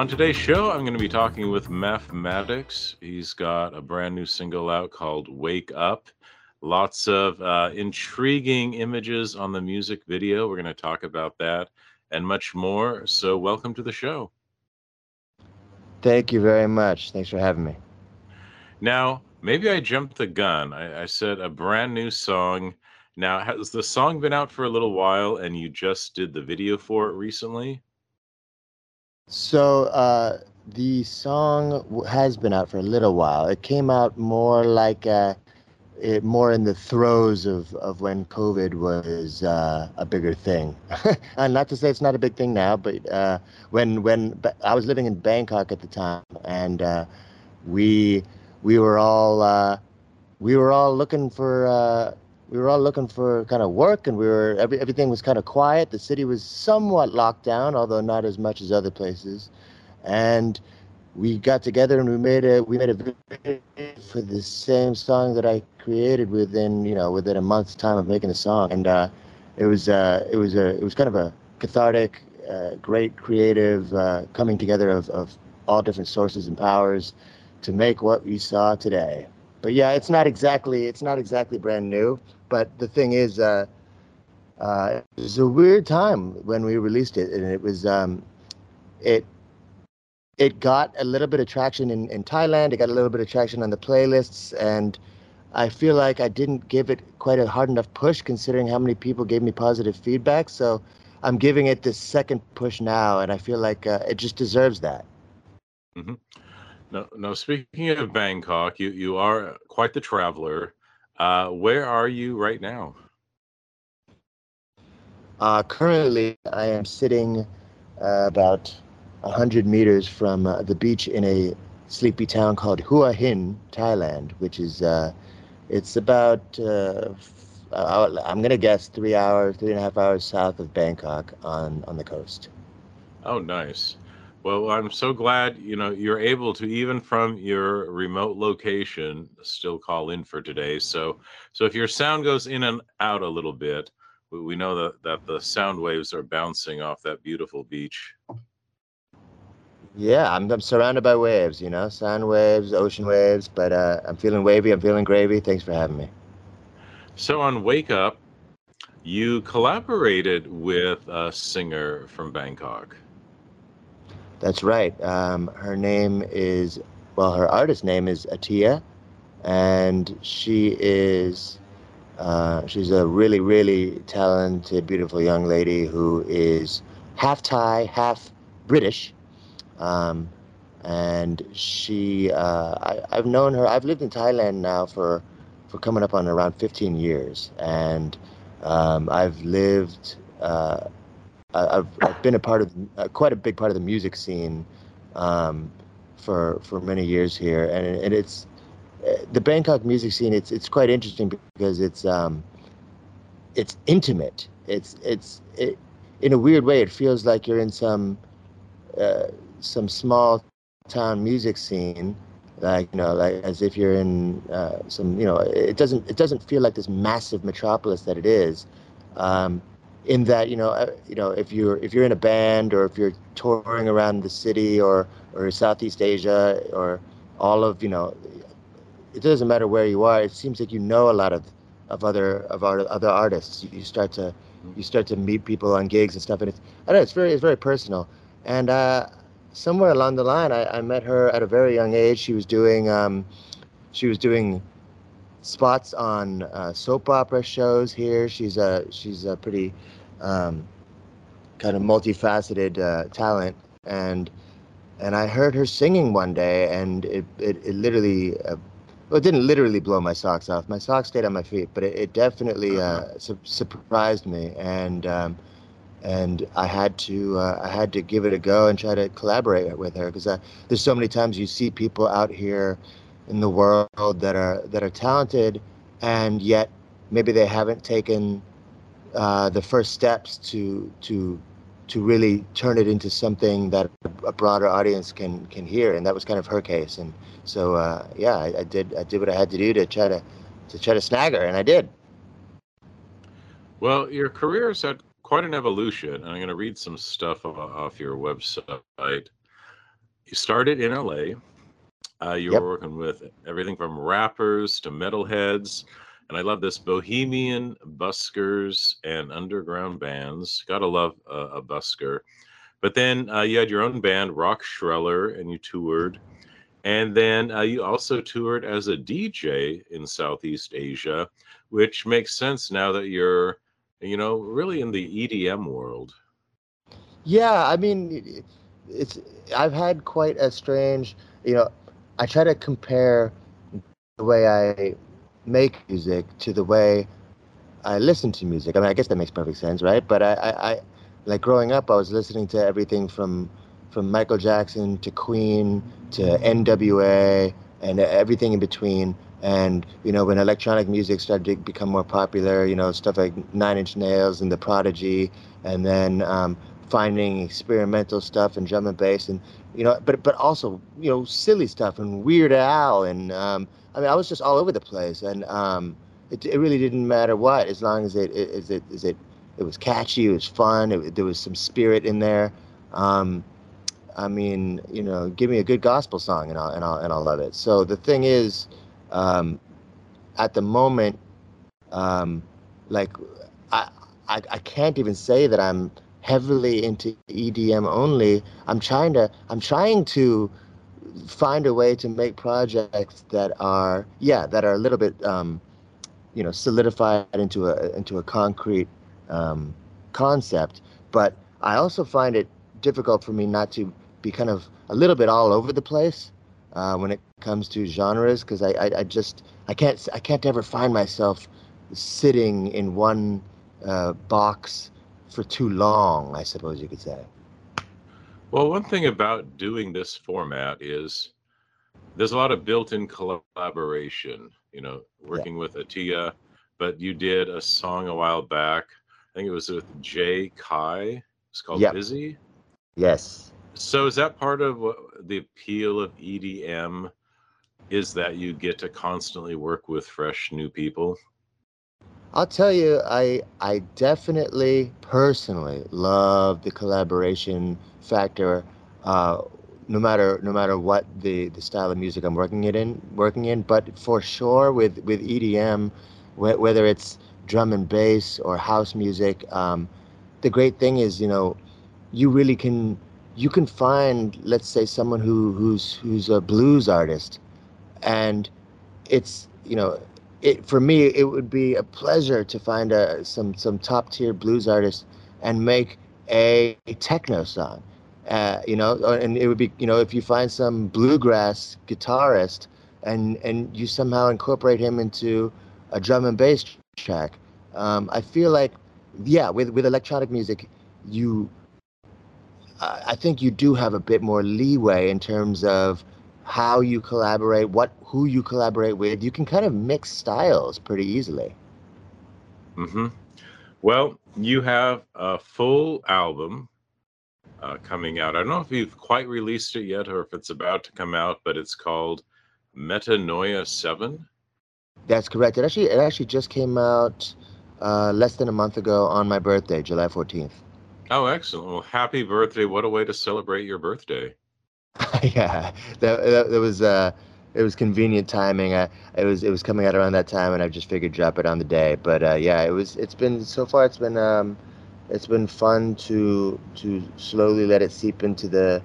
On today's show, I'm going to be talking with Mathematics. He's got a brand new single out called Wake Up. Lots of uh, intriguing images on the music video. We're going to talk about that and much more. So, welcome to the show. Thank you very much. Thanks for having me. Now, maybe I jumped the gun. I, I said a brand new song. Now, has the song been out for a little while and you just did the video for it recently? So, uh, the song has been out for a little while. It came out more like uh, it, more in the throes of, of when COVID was uh, a bigger thing. and not to say it's not a big thing now, but uh, when when I was living in Bangkok at the time, and uh, we we were all uh, we were all looking for uh, we were all looking for kind of work, and we were every, everything was kind of quiet. The city was somewhat locked down, although not as much as other places, and we got together and we made a we made a video for the same song that I created within you know within a month's time of making the song, and uh, it was uh, it was a it was kind of a cathartic, uh, great creative uh, coming together of, of all different sources and powers to make what we saw today. But yeah, it's not exactly it's not exactly brand new. But the thing is, uh, uh, it was a weird time when we released it, and it was um, it it got a little bit of traction in, in Thailand. It got a little bit of traction on the playlists, and I feel like I didn't give it quite a hard enough push considering how many people gave me positive feedback. So I'm giving it this second push now, and I feel like uh, it just deserves that. hmm No, no. Speaking of Bangkok, you you are quite the traveler. Uh, where are you right now? Uh, currently, I am sitting uh, about 100 meters from uh, the beach in a sleepy town called Hua Hin, Thailand, which is, uh, it's about, uh, uh, I'm going to guess three hours, three and a half hours south of Bangkok on, on the coast. Oh, nice. Well, I'm so glad, you know, you're able to even from your remote location still call in for today. So, so if your sound goes in and out a little bit, we, we know that that the sound waves are bouncing off that beautiful beach. Yeah, I'm, I'm surrounded by waves, you know, sound waves, ocean waves, but uh, I'm feeling wavy, I'm feeling gravy. Thanks for having me. So on Wake Up, you collaborated with a singer from Bangkok. That's right. Um, her name is, well, her artist name is Atia, and she is, uh, she's a really, really talented, beautiful young lady who is half Thai, half British. Um, and she, uh, I, I've known her, I've lived in Thailand now for, for coming up on around 15 years. And um, I've lived, uh, I've, I've been a part of uh, quite a big part of the music scene um, for for many years here, and and it's uh, the Bangkok music scene. It's it's quite interesting because it's um, it's intimate. It's it's it, in a weird way. It feels like you're in some uh, some small town music scene, like you know, like as if you're in uh, some you know. It doesn't it doesn't feel like this massive metropolis that it is. Um, in that you know uh, you know if you're if you're in a band or if you're touring around the city or or Southeast Asia or all of you know it doesn't matter where you are it seems like you know a lot of of other of our other artists. You, you start to you start to meet people on gigs and stuff and it's I don't know it's very it's very personal. And uh somewhere along the line I, I met her at a very young age. She was doing um she was doing spots on uh, soap opera shows here. She's a she's a pretty um, kind of multifaceted uh, talent, and and I heard her singing one day, and it it, it literally. Uh, well, it didn't literally blow my socks off. My socks stayed on my feet, but it, it definitely uh, su- surprised me, and um, and I had to uh, I had to give it a go and try to collaborate with her because there's so many times you see people out here in the world that are that are talented, and yet maybe they haven't taken uh, the first steps to to to really turn it into something that a broader audience can can hear, and that was kind of her case. And so uh, yeah, I, I did I did what I had to do to try to to try to snag her, and I did. Well, your career has had quite an evolution, and I'm going to read some stuff off your website. you started in LA. Uh, you Yep. were working with everything from rappers to metalheads, and I love this bohemian buskers and underground bands. Gotta love a, a busker. But then uh, you had your own band, Rock Shreller, and you toured. And then uh, you also toured as a DJ in Southeast Asia, which makes sense now that you're, you know, really in the EDM world. Yeah, I mean, it's I've had quite a strange, you know, I try to compare the way I make music to the way I listen to music. I mean, I guess that makes perfect sense, right? But I, I, I like growing up, I was listening to everything from from Michael Jackson to Queen to NWA and everything in between. And you know, when electronic music started to become more popular, you know, stuff like Nine Inch Nails and The Prodigy, and then um, finding experimental stuff and drum and bass, and you know, but but also you know, silly stuff and Weird Al, and um, I mean, I was just all over the place, and um, it, it really didn't matter what, as long as it is it is it it was catchy, it was fun, it, there was some spirit in there. Um, I mean, you know, give me a good gospel song and I'll and I'll and I'll love it. So the thing is, um, at the moment, um, like I, I I can't even say that I'm heavily into EDM only. I'm trying to I'm trying to find a way to make projects that are yeah that are a little bit um, you know solidified into a into a concrete um, concept. But I also find it difficult for me not to be kind of a little bit all over the place uh, when it comes to genres because I, I, I just I can't I can't ever find myself sitting in one uh, box for too long. I suppose you could say. Well, one thing about doing this format is there's a lot of built-in collaboration. You know, working with Atia, but you did a song a while back. I think it was with Jay Kai. It's called Yep. Busy. Yes. So is that part of what, the appeal of EDM? Is that you get to constantly work with fresh new people? I'll tell you, I I definitely personally love the collaboration factor. Uh, no matter no matter what the, the style of music I'm working it in working in, but for sure with with EDM, wh- whether it's drum and bass or house music, um, the great thing is you know, you really can you can find let's say someone who who's who's a blues artist, and it's you know it for me it would be a pleasure to find a some some top tier blues artist and make a, techno song. Uh, you know and it would be you know if you find some bluegrass guitarist and and you somehow incorporate him into a drum and bass track um, i feel like yeah with with electronic music you I think you do have a bit more leeway in terms of how you collaborate, what who you collaborate with. You can kind of mix styles pretty easily. Mm-hmm. Well, you have a full album uh, coming out. I don't know if you've quite released it yet or if it's about to come out, but it's called Metanoia 7. That's correct. It actually it actually just came out uh, less than a month ago on my birthday, July 14th. Oh, excellent. Well, happy birthday. What a way to celebrate your birthday. yeah, that, that, that was uh, it was convenient timing. Uh, it was it was coming out around that time, and I just figured drop it on the day. But uh, yeah, it was it's been so far it's been um, it's been fun to to slowly let it seep into the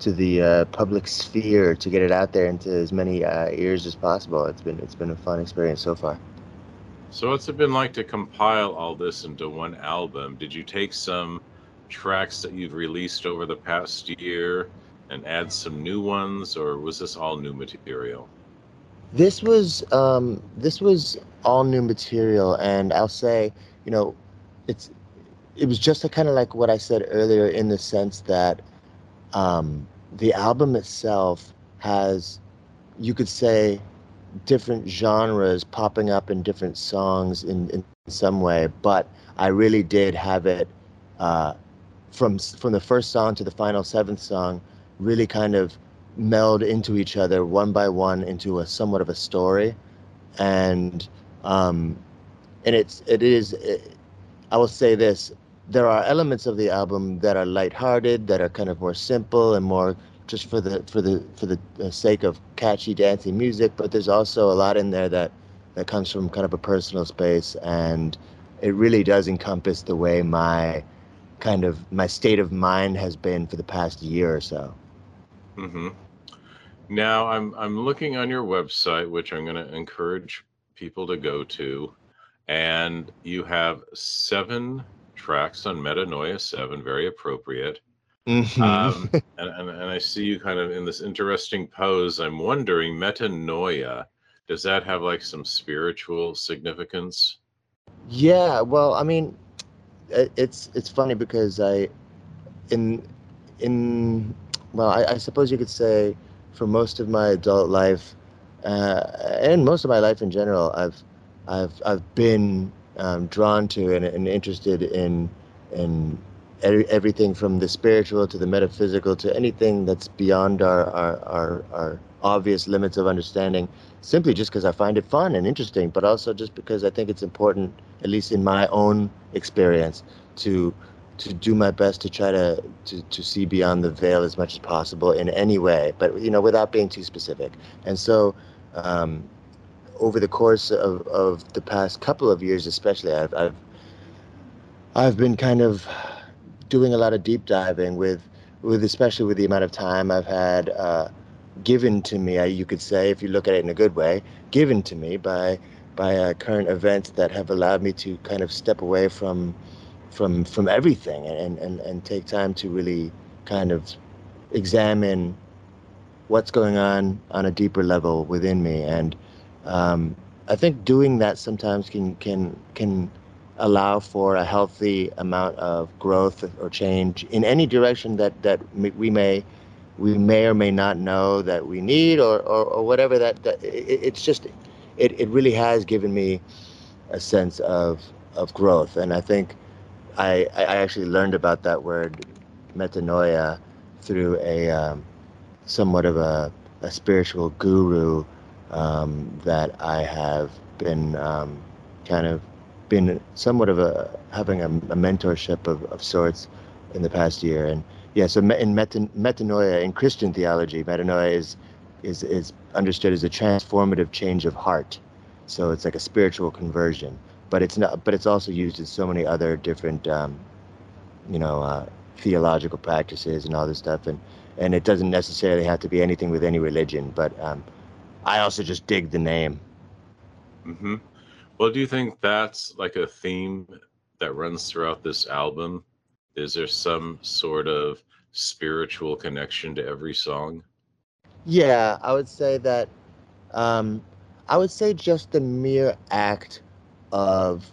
to the uh, public sphere to get it out there into as many uh, ears as possible. It's been it's been a fun experience so far. So, what's it been like to compile all this into one album? Did you take some tracks that you've released over the past year and add some new ones, or was this all new material? This was um, this was all new material, and I'll say, you know, it's it was just kind of like what I said earlier in the sense that um, the album itself has, you could say, different genres popping up in different songs in, in some way, but I really did have it uh, from from the first song to the final seventh song, really kind of meld into each other one by one into a somewhat of a story, and um, and it's it is it, I will say this: there are elements of the album that are lighthearted, that are kind of more simple and more just for the for the for the uh, sake of catchy dancing music, but there's also a lot in there that that comes from kind of a personal space, and it really does encompass the way my kind of my state of mind has been for the past year or so. Mm-hmm. Now I'm I'm looking on your website, which I'm going to encourage people to go to, and you have seven tracks on Metanoia Seven, very appropriate. Mhm. Um, and, and and I see you kind of in this interesting pose. I'm wondering, metanoia, does that have like some spiritual significance? Yeah, well, I mean, it, it's it's funny because I, in in well, I, I suppose you could say, for most of my adult life, uh, and most of my life in general, I've I've I've been um, drawn to and, and interested in in everything from the spiritual to the metaphysical to anything that's beyond our our, our, our obvious limits of understanding simply just because I find it fun and interesting, but also just because I think it's important, at least in my own experience, to to do my best to try to, to to see beyond the veil as much as possible in any way, but you know, without being too specific. And so, um, over the course of, of the past couple of years, especially, I've I've I've been kind of doing a lot of deep diving with with especially with the amount of time I've had uh, given to me, you could say, if you look at it in a good way, given to me by by uh, current events that have allowed me to kind of step away from from from everything and, and, and take time to really kind of examine what's going on on a deeper level within me. And um, I think doing that sometimes can can can allow for a healthy amount of growth or change in any direction that that we may we may or may not know that we need or or, or whatever that, that it, it's just it, it really has given me a sense of of growth and i think i i actually learned about that word metanoia through a um, somewhat of a, a spiritual guru um, that i have been um, kind of been somewhat of a having a, a mentorship of, of sorts in the past year. And yeah so in meta, metanoia in christian theology metanoia is is is understood as a transformative change of heart. So it's like a spiritual conversion but it's not but it's also used in so many other different um, you know uh, theological practices and all this stuff and and it doesn't necessarily have to be anything with any religion but um, i also just dig the name hmm Well, do you think that's like a theme that runs throughout this album? Is there some sort of spiritual connection to every song? Yeah, I would say that. Um, I would say just the mere act of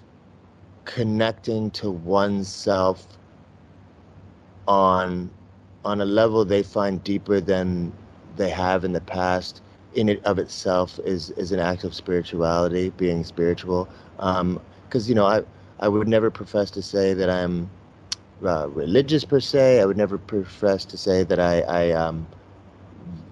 connecting to oneself on on a level they find deeper than they have in the past in it of itself is is an act of spirituality being spiritual um because you know i i would never profess to say that i'm uh, religious per se i would never profess to say that i i um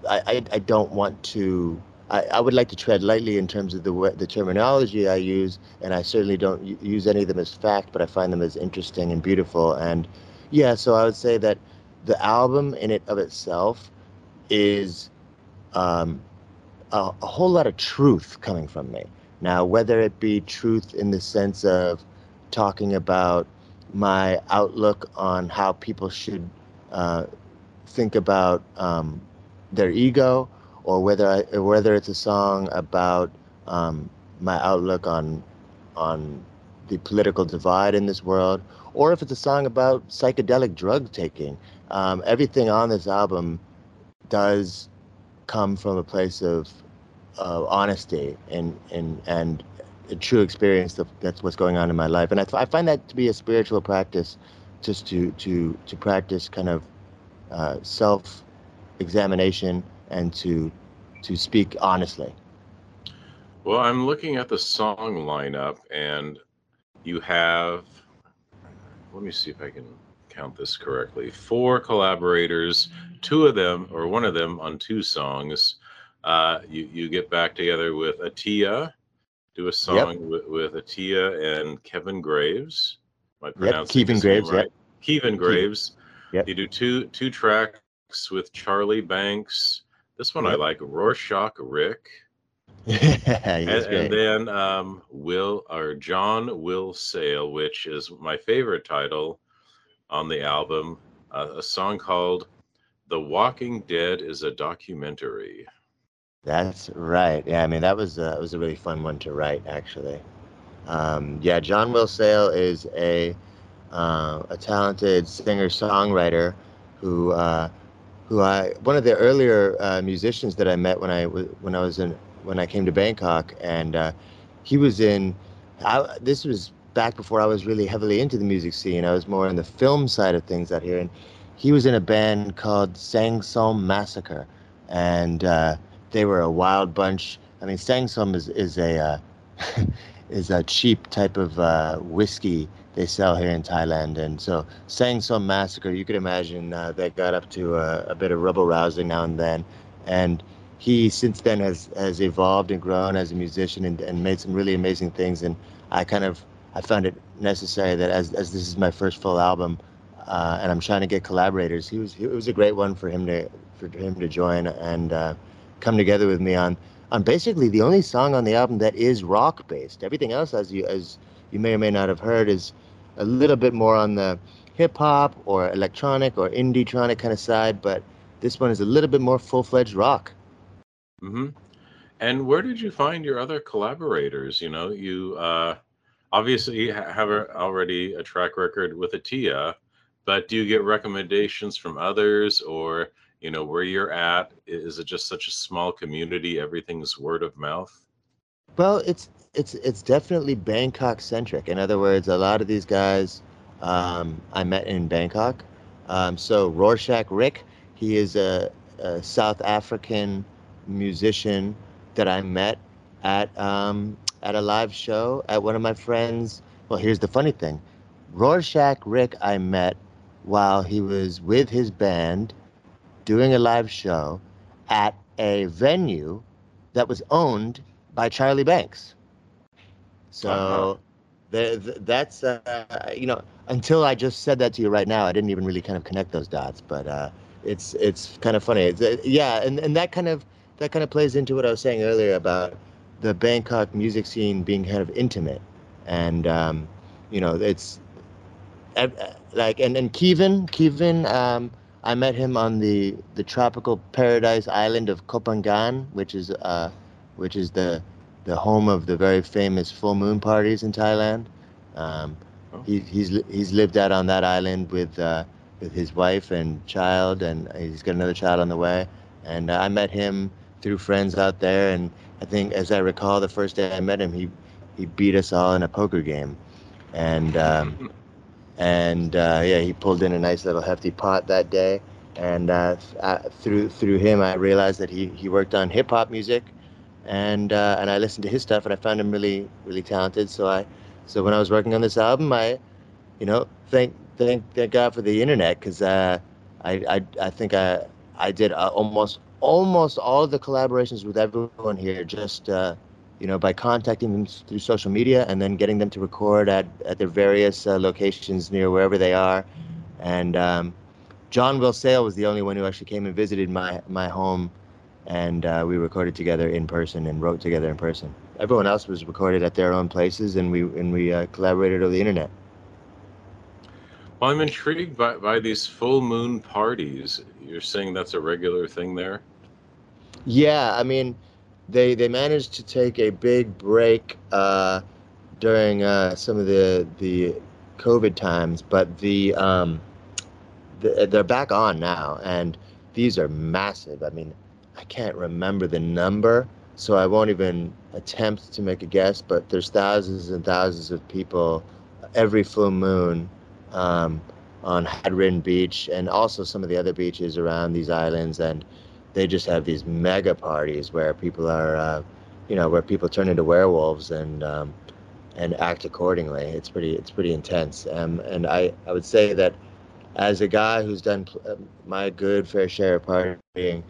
I, I, I don't want to. I, I would like to tread lightly in terms of the the terminology I use, and I certainly don't use any of them as fact, but I find them as interesting and beautiful. And yeah, so I would say that the album in it of itself is um, a, a whole lot of truth coming from me. Now, whether it be truth in the sense of talking about my outlook on how people should uh, think about um, their ego, or whether I, whether it's a song about um, my outlook on on the political divide in this world, or if it's a song about psychedelic drug taking. Um, everything on this album does come from a place of honesty and and and a true experience of that's what's going on in my life, and I, I find that to be a spiritual practice, just to to to practice kind of uh, self examination and to to speak honestly. Well, I'm looking at the song lineup, and you have, let me see if I can count this correctly, four collaborators, two of them, or one of them on two songs. Uh, you, you get back together with Atia, do a song with, with Atia and Kevin Graves. Am I Yep, Kevin Graves, yep. right? Kevin Graves. Yep. You do two two tracks with Charlie Banks. This one I like. Rorschach Rick. yeah, And, and then um, Will or John Will Sale, which is my favorite title on the album, uh, a song called "The Walking Dead" is a documentary. That's right. Yeah, I mean that was uh, was a really fun one to write, actually. Um, yeah, John Will Sale is a uh, a talented singer songwriter who uh, who I one of the earlier uh, musicians that I met when I when I was in when I came to Bangkok, and uh, he was in. I, this was back before I was really heavily into the music scene. I was more in the film side of things out here, and he was in a band called Sang Som Massacre, and uh, they were a wild bunch. I mean, Sang Som is is a uh, is a cheap type of uh, whiskey they sell here in Thailand, and so Sang Som Massacre. You could imagine uh, they got up to a, a bit of rebel rousing now and then, and he since then has has evolved and grown as a musician and, and made some really amazing things. And I kind of I found it necessary that as as this is my first full album, uh, and I'm trying to get collaborators. He was it was a great one for him to for him to join and uh, come together with me on on basically the only song on the album that is rock based. Everything else, as you as you may or may not have heard, is a little bit more on the hip hop or electronic or indie tronic kind of side. But this one is a little bit more full fledged rock. Mm-hmm. And where did you find your other collaborators? You know, you uh, obviously have a, already a track record with Atia, but do you get recommendations from others, or you know, where you're at? Is it just such a small community? Everything's word of mouth. Well, it's it's it's definitely Bangkok centric. In other words, a lot of these guys um, I met in Bangkok. Um, so Rorschach Rick, he is a, a South African musician that I met at um, at a live show at one of my friends. Well, here's the funny thing: Rorschach Rick I met while he was with his band doing a live show at a venue that was owned by Charlie Banks. So Uh-huh. that's uh, you know until I just said that to you right now, I didn't even really kind of connect those dots. But uh, it's it's kind of funny. It's, uh, yeah, and, and that kind of that kind of plays into what I was saying earlier about the Bangkok music scene being kind of intimate, and um, you know it's like and and Kevin Kevin um, I met him on the the tropical paradise island of Koh Phangan, which is uh, which is the the home of the very famous full moon parties in Thailand. Um, Oh. he, he's he's lived out on that island with uh, with his wife and child, and he's got another child on the way. And I met him through friends out there, and I think, as I recall, the first day I met him, he he beat us all in a poker game, and um, and uh, yeah, he pulled in a nice little hefty pot that day. And uh, uh, through through him, I realized that he, he worked on hip hop music, and uh, and I listened to his stuff, and I found him really really talented. So I so when I was working on this album, I you know thank thank thank God for the internet because uh, I, I I think I I did uh, almost almost all the collaborations with everyone here just uh, you know by contacting them through social media and then getting them to record at at their various uh, locations near wherever they are, and um, John Will Sale was the only one who actually came and visited my my home, and uh, we recorded together in person and wrote together in person. Everyone else was recorded at their own places, and we and we uh, collaborated over the internet. Well, I'm intrigued by, by these full moon parties. You're saying that's a regular thing there? Yeah, I mean, they they managed to take a big break uh, during uh, some of the the COVID times, but the, um, the they're back on now, and these are massive. I mean, I can't remember the number, so I won't even attempt to make a guess. But there's thousands and thousands of people every full moon um, on Hadrin Beach, and also some of the other beaches around these islands, and they just have these mega parties where people are, uh, you know, where people turn into werewolves and um, and act accordingly. It's pretty it's pretty intense. Um, and I I would say that as a guy who's done uh, my good fair share of partying,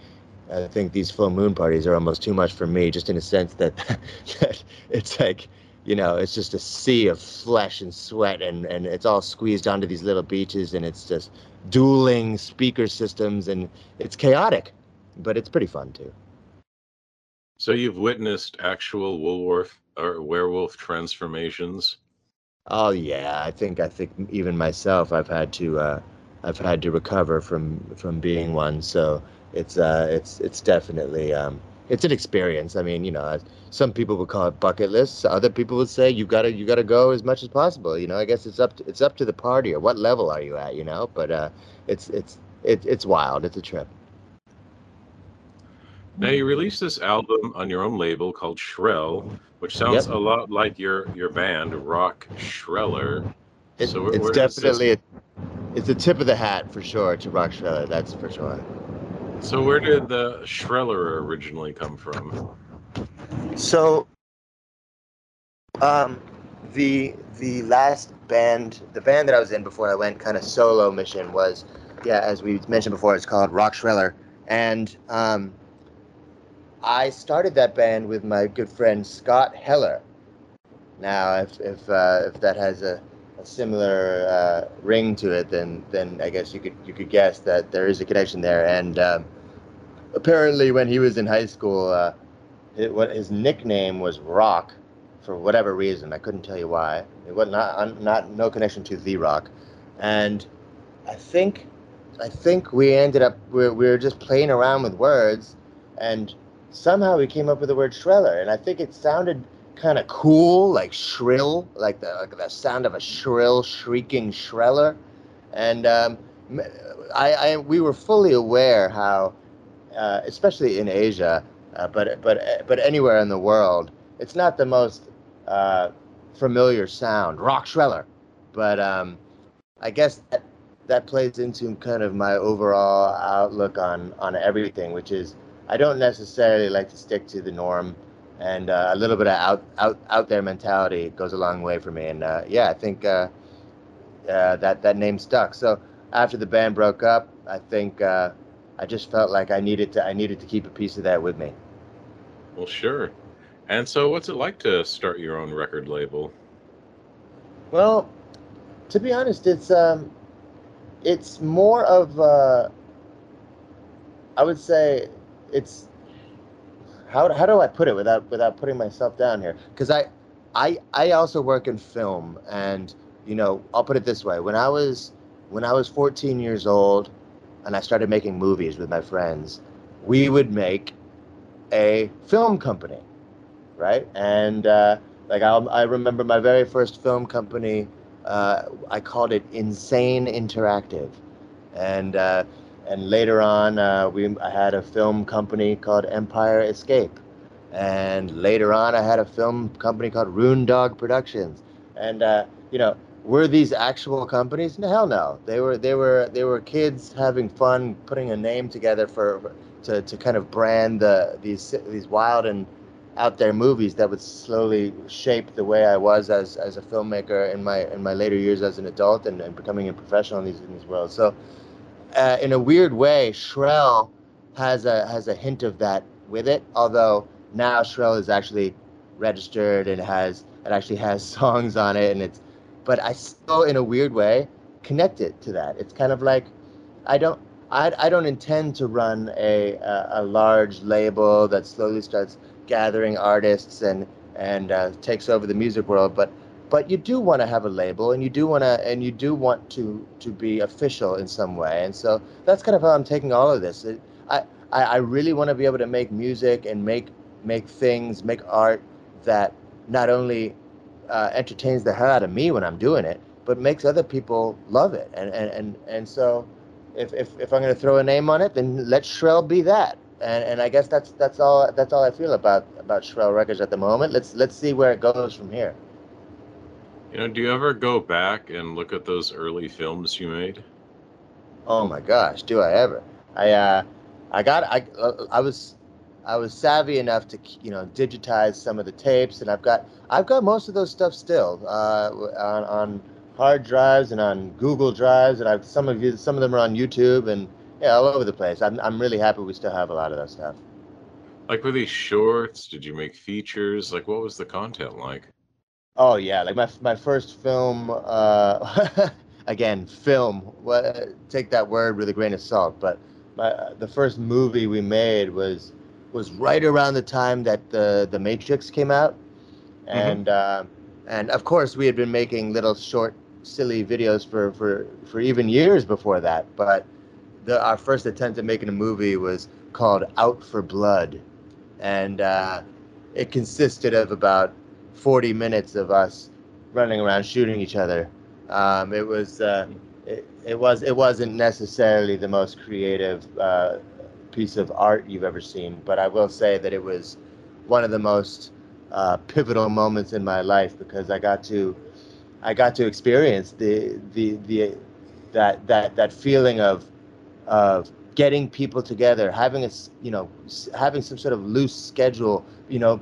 I think these full moon parties are almost too much for me, just in a sense that that it's like. you know, it's just a sea of flesh and sweat, and and it's all squeezed onto these little beaches, and it's just dueling speaker systems, and it's chaotic, but it's pretty fun too. So you've witnessed actual wolf or werewolf transformations. Oh yeah, I think I think even myself, I've had to uh, I've had to recover from from being one. So it's uh, it's it's definitely um, it's an experience. I mean, you know, some people would call it bucket lists. Other people would say you gotta you gotta go as much as possible. You know, I guess it's up to, it's up to the party or what level are you at. You know, but uh, it's it's it, it's wild. It's a trip. Now you released this album on your own label called Shrell, which sounds yep. a lot like your your band, Rock Shreller. It, so where, it's where definitely a, it's a tip of the hat for sure to Rock Shreller. That's for sure. So where did the Shreller originally come from? So, um, the the last band, the band that I was in before I went kind of solo mission was, yeah, as we mentioned before, it's called Rock Shreller, and um, I started that band with my good friend Scott Heller. Now, if if uh, if that has a, a similar uh, ring to it, then then I guess you could you could guess that there is a connection there. And um, apparently, when he was in high school, uh, it, what his nickname was Rock, for whatever reason. I couldn't tell you why. It was not not no connection to the Rock, and I think I think we ended up we, we were just playing around with words and somehow we came up with the word shreller, and I think it sounded kind of cool, like shrill, like the like the sound of a shrill, shrieking shreller. And um, I, I, we were fully aware how, uh, especially in Asia, uh, but but but anywhere in the world, it's not the most uh, familiar sound, rock shreller. But um, I guess that, that plays into kind of my overall outlook on on everything, which is I don't necessarily like to stick to the norm, and uh, a little bit of out out out there mentality goes a long way for me. And uh, yeah, I think uh, uh that that name stuck. So after the band broke up, I think uh, I just felt like I needed to I needed to keep a piece of that with me. Well, sure. And so, what's it like to start your own record label? Well, to be honest, it's um, it's more of uh, I would say it's how how do I put it without without putting myself down here? Because I I I also work in film, and you know I'll put it this way: when I was when I was 14 years old, and I started making movies with my friends, we would make a film company, right? And uh, like I I remember my very first film company. Uh, I called it Insane Interactive, and uh, and later on, uh, we I had a film company called Empire Escape, and later on, I had a film company called Rune Dog Productions. And uh, you know, were these actual companies? No, hell no. They were they were they were kids having fun, putting a name together for to, to kind of brand the these these wild and out there movies that would slowly shape the way I was as, as a filmmaker in my in my later years as an adult and, and becoming a professional in these in these worlds. So uh, in a weird way, Shrell has a has a hint of that with it. Although now Shrell is actually registered and has it actually has songs on it, and it's. But I still, in a weird way, connect it to that. It's kind of like I don't. I, I don't intend to run a, a, a large label that slowly starts gathering artists and and uh, takes over the music world, but but you do want to have a label and you do want to and you do want to to be official in some way and so that's kind of how i'm taking all of this. It, i i really want to be able to make music and make make things make art that not only uh, entertains the hell out of me when i'm doing it but makes other people love it. And and and, and so if, if, if i'm going to throw a name on it then let shrell be that. And and i guess that's that's all that's all i feel about about shrell records at the moment. Let's let's see where it goes from here you know, do you ever go back and look at those early films you made? Oh my gosh, do I ever? I uh, I got I uh, I was I was savvy enough to you know digitize some of the tapes, and I've got I've got most of those stuff still uh, on on hard drives and on Google drives, and I've some of you some of them are on YouTube and yeah, all over the place. I'm I'm really happy we still have a lot of that stuff. Like were these shorts? Did you make features? Like what was the content like? Oh yeah, like my my first film. Uh, again, film. What, take that word with a grain of salt. But my, the first movie we made was was right around the time that the the Matrix came out, mm-hmm. and mm-hmm. uh, and of course we had been making little short, silly videos for for for even years before that. But the, our first attempt at making a movie was called Out for Blood, and uh, it consisted of about 40 minutes of us running around shooting each other. Um, it was uh, it, it, was it wasn't necessarily the most creative uh, piece of art you've ever seen, but I will say that it was one of the most uh, pivotal moments in my life because I got to I got to experience the the the that that that feeling of of getting people together, having a you know having some sort of loose schedule, you know,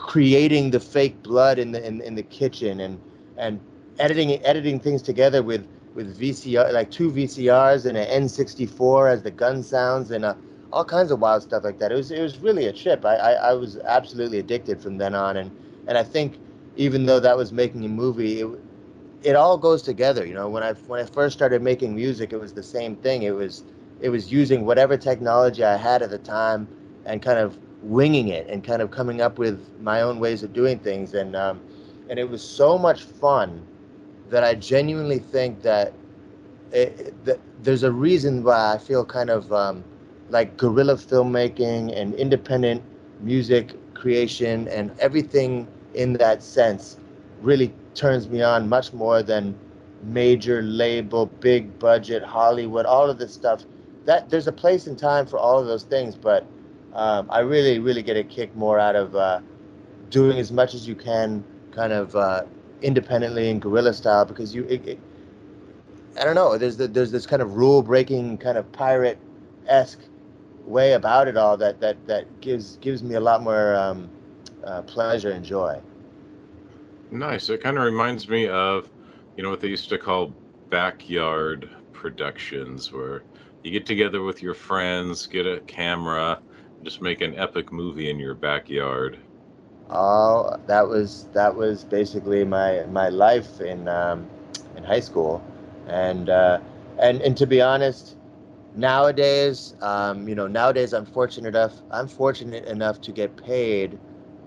creating the fake blood in the in, in the kitchen and and editing editing things together with with VCR like two VCRs and an N64 as the gun sounds and uh, all kinds of wild stuff like that. It was it was really a trip. I, I, I was absolutely addicted from then on and and I think even though that was making a movie, it it all goes together. You know, when I when I first started making music, it was the same thing. It was it was using whatever technology I had at the time and kind of winging it and kind of coming up with my own ways of doing things and um, and it was so much fun that I genuinely think that, it, that there's a reason why I feel kind of um, like guerrilla filmmaking and independent music creation and everything in that sense really turns me on much more than major label, big budget, Hollywood, all of this stuff. That there's a place and time for all of those things, but um, I really, really get a kick more out of uh, doing as much as you can, kind of uh, independently in guerrilla style, because you, it, it, I don't know, there's the, there's this kind of rule breaking, kind of pirate esque way about it all that that that gives gives me a lot more um, uh, pleasure and joy. Nice. It kind of reminds me of, you know, what they used to call backyard productions, where you get together with your friends, get a camera, just make an epic movie in your backyard. Oh, that was that was basically my my life in um, in high school, and uh, and and to be honest, nowadays, um, you know, nowadays I'm fortunate enough I'm fortunate enough to get paid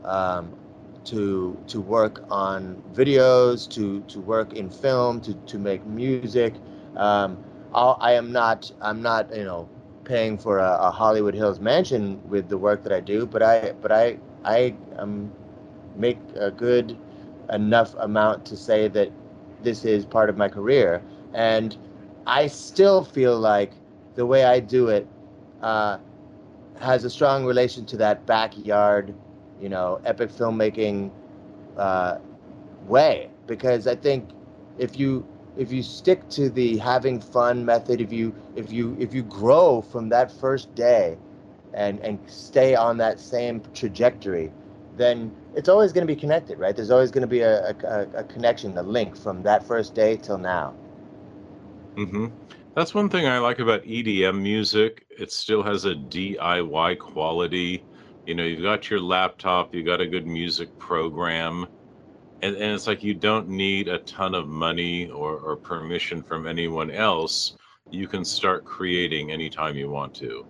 um, to to work on videos, to to work in film, to to make music. Um, I am not I'm not you know paying for a, a, Hollywood Hills mansion with the work that I do, but I but I I um, make a good enough amount to say that this is part of my career, and I still feel like the way I do it uh, has a strong relation to that backyard, you know, epic filmmaking uh, way. Because I think if you if you stick to the having fun method, if you if you if you grow from that first day and and stay on that same trajectory, then it's always going to be connected, right? There's always going to be a, a, a connection, a link from that first day till now. Mm-hmm. That's one thing I like about EDM music. It still has a DIY quality. You know, you've got your laptop, you've got a good music program and, and it's like you don't need a ton of money or, or permission from anyone else. You can start creating anytime you want to.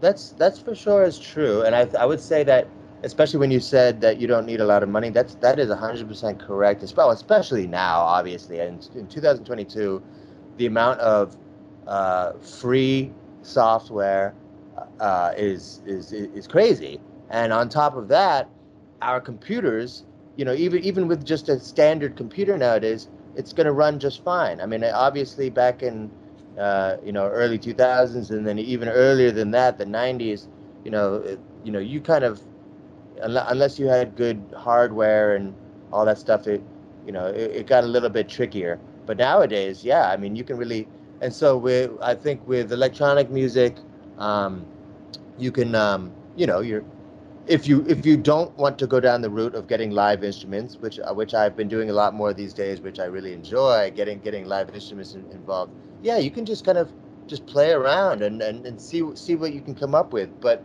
That's that's for sure is true. And i, I would say that especially when you said that you don't need a lot of money that's that is 100% correct as well especially now obviously. And in 2022 the amount of uh, free software uh, is, is is crazy. And on top of that our computers you know, even even with just a standard computer nowadays, it's going to run just fine. I mean, obviously back in uh, you know early 2000s and then even earlier than that, the 90s, you know, it, you know, you kind of unless you had good hardware and all that stuff, it you know it, it got a little bit trickier. But nowadays, yeah, I mean, you can really and so with I think with electronic music, um, you can um, you know you're if you if you don't want to go down the route of getting live instruments, which uh, which I've been doing a lot more these days, which I really enjoy, getting getting live instruments in, involved. Yeah, you can just kind of just play around and, and, and see see what you can come up with. But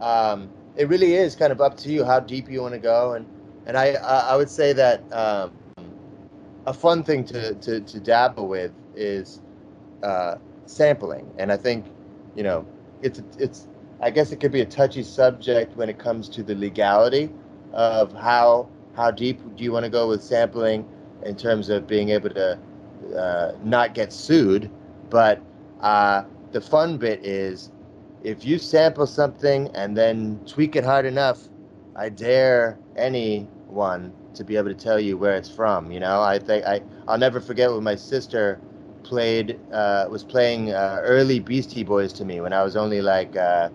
um, it really is kind of up to you how deep you want to go. And and I I, I would say that um, a fun thing to, to to dabble with is uh, sampling, and I think you know it's it's I guess it could be a touchy subject when it comes to the legality of how how deep do you want to go with sampling in terms of being able to uh, not get sued, but uh, the fun bit is if you sample something and then tweak it hard enough, I dare anyone to be able to tell you where it's from. You know, I think I I'll never forget when my sister played uh, was playing uh, early Beastie Boys to me when I was only like uh,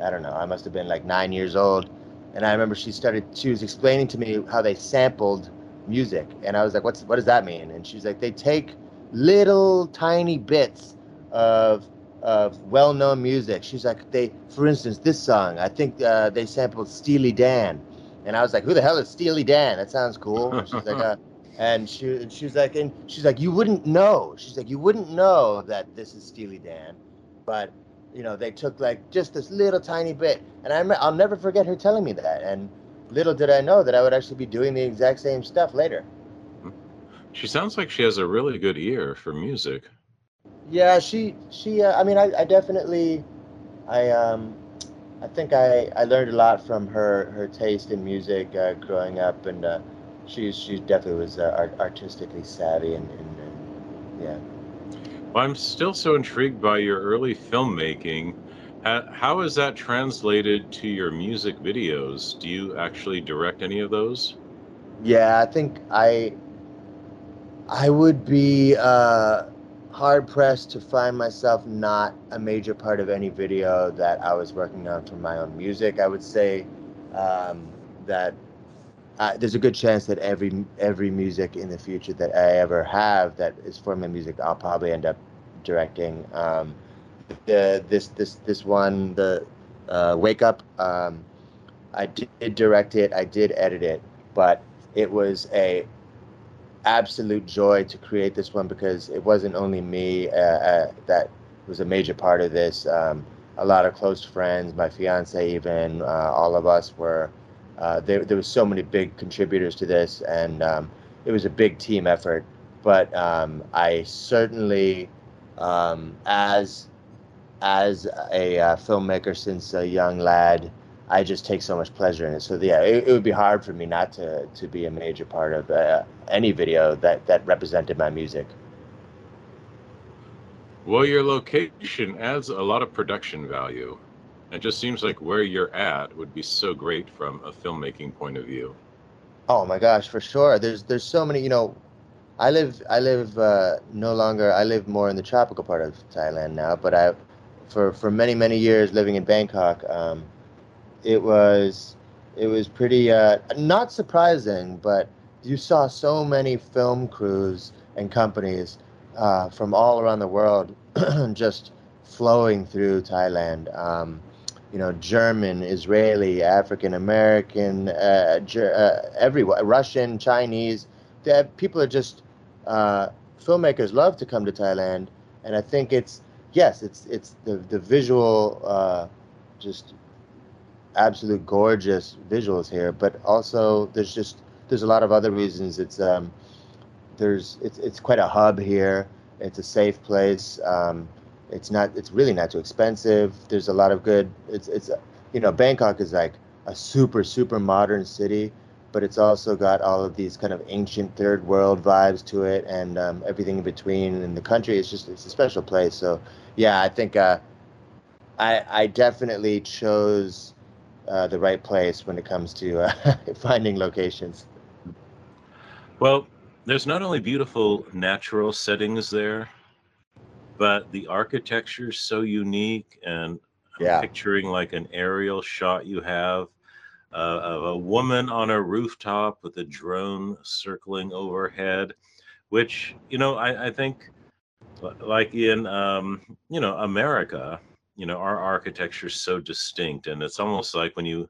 I don't know I must have been like nine years old, and I remember she started she was explaining to me how they sampled music, and I was like, what's what does that mean? And she's like, they take little tiny bits of of well-known music. She's like, they, for instance, this song. I think uh, they sampled Steely Dan, and I was like, who the hell is Steely Dan? That sounds cool. And she's like, uh, and she and she's like, and she's like, you wouldn't know. She's like, you wouldn't know that this is Steely Dan, but you know, they took like just this little tiny bit, and I I'll never forget her telling me that. And little did I know that I would actually be doing the exact same stuff later. She sounds like she has a really good ear for music. Yeah, she she. Uh, I mean, I, I definitely, I um, I think I, I learned a lot from her her taste in music uh, growing up, and uh, she she definitely was uh, art, artistically savvy, and, and, and yeah. I'm still so intrigued by your early filmmaking. How is that translated to your music videos? Do you actually direct any of those? Yeah, I think I I would be uh, hard pressed to find myself not a major part of any video that I was working on for my own music. I would say um, that uh, there's a good chance that every every music in the future that I ever have that is for my music, I'll probably end up directing. Um, the this this this one, the uh, Wake Up, um, I did direct it, I did edit it, but it was a absolute joy to create this one because it wasn't only me uh, uh, that was a major part of this. Um, a lot of close friends, my fiance, even uh, all of us were. Uh, there, there was so many big contributors to this, and um, it was a big team effort. But um, I certainly, um, as as a uh, filmmaker since a young lad, I just take so much pleasure in it. So yeah, it, it would be hard for me not to to be a major part of uh, any video that that represented my music. Well, your location adds a lot of production value. It just seems like where you're at would be so great from a filmmaking point of view. Oh my gosh, for sure. There's there's so many. You know, I live I live uh, no longer. I live more in the tropical part of Thailand now, but I for for many many years living in Bangkok. Um, it was it was pretty uh, not surprising, but you saw so many film crews and companies uh, from all around the world just flowing through Thailand. Um, you know, German, Israeli, African American, uh, uh, everywhere, Russian, Chinese. People are just uh, filmmakers love to come to Thailand, and I think it's yes, it's it's the the visual uh, just absolute gorgeous visuals here, but also there's just there's a lot of other reasons. It's um, there's it's it's quite a hub here. It's a safe place. Um, it's not it's really not too expensive. There's a lot of good. It's it's you know Bangkok is like a super super modern city, but it's also got all of these kind of ancient third world vibes to it, and um, everything in between. And the country is just it's a special place. So yeah, I think uh, I I definitely chose uh, the right place when it comes to uh, finding locations. Well, there's not only beautiful natural settings there, but the architecture is so unique and yeah. picturing like an aerial shot you have uh, of a woman on a rooftop with a drone circling overhead, which, you know, I, I think like in, um, you know, America, you know our architecture is so distinct and it's almost like when you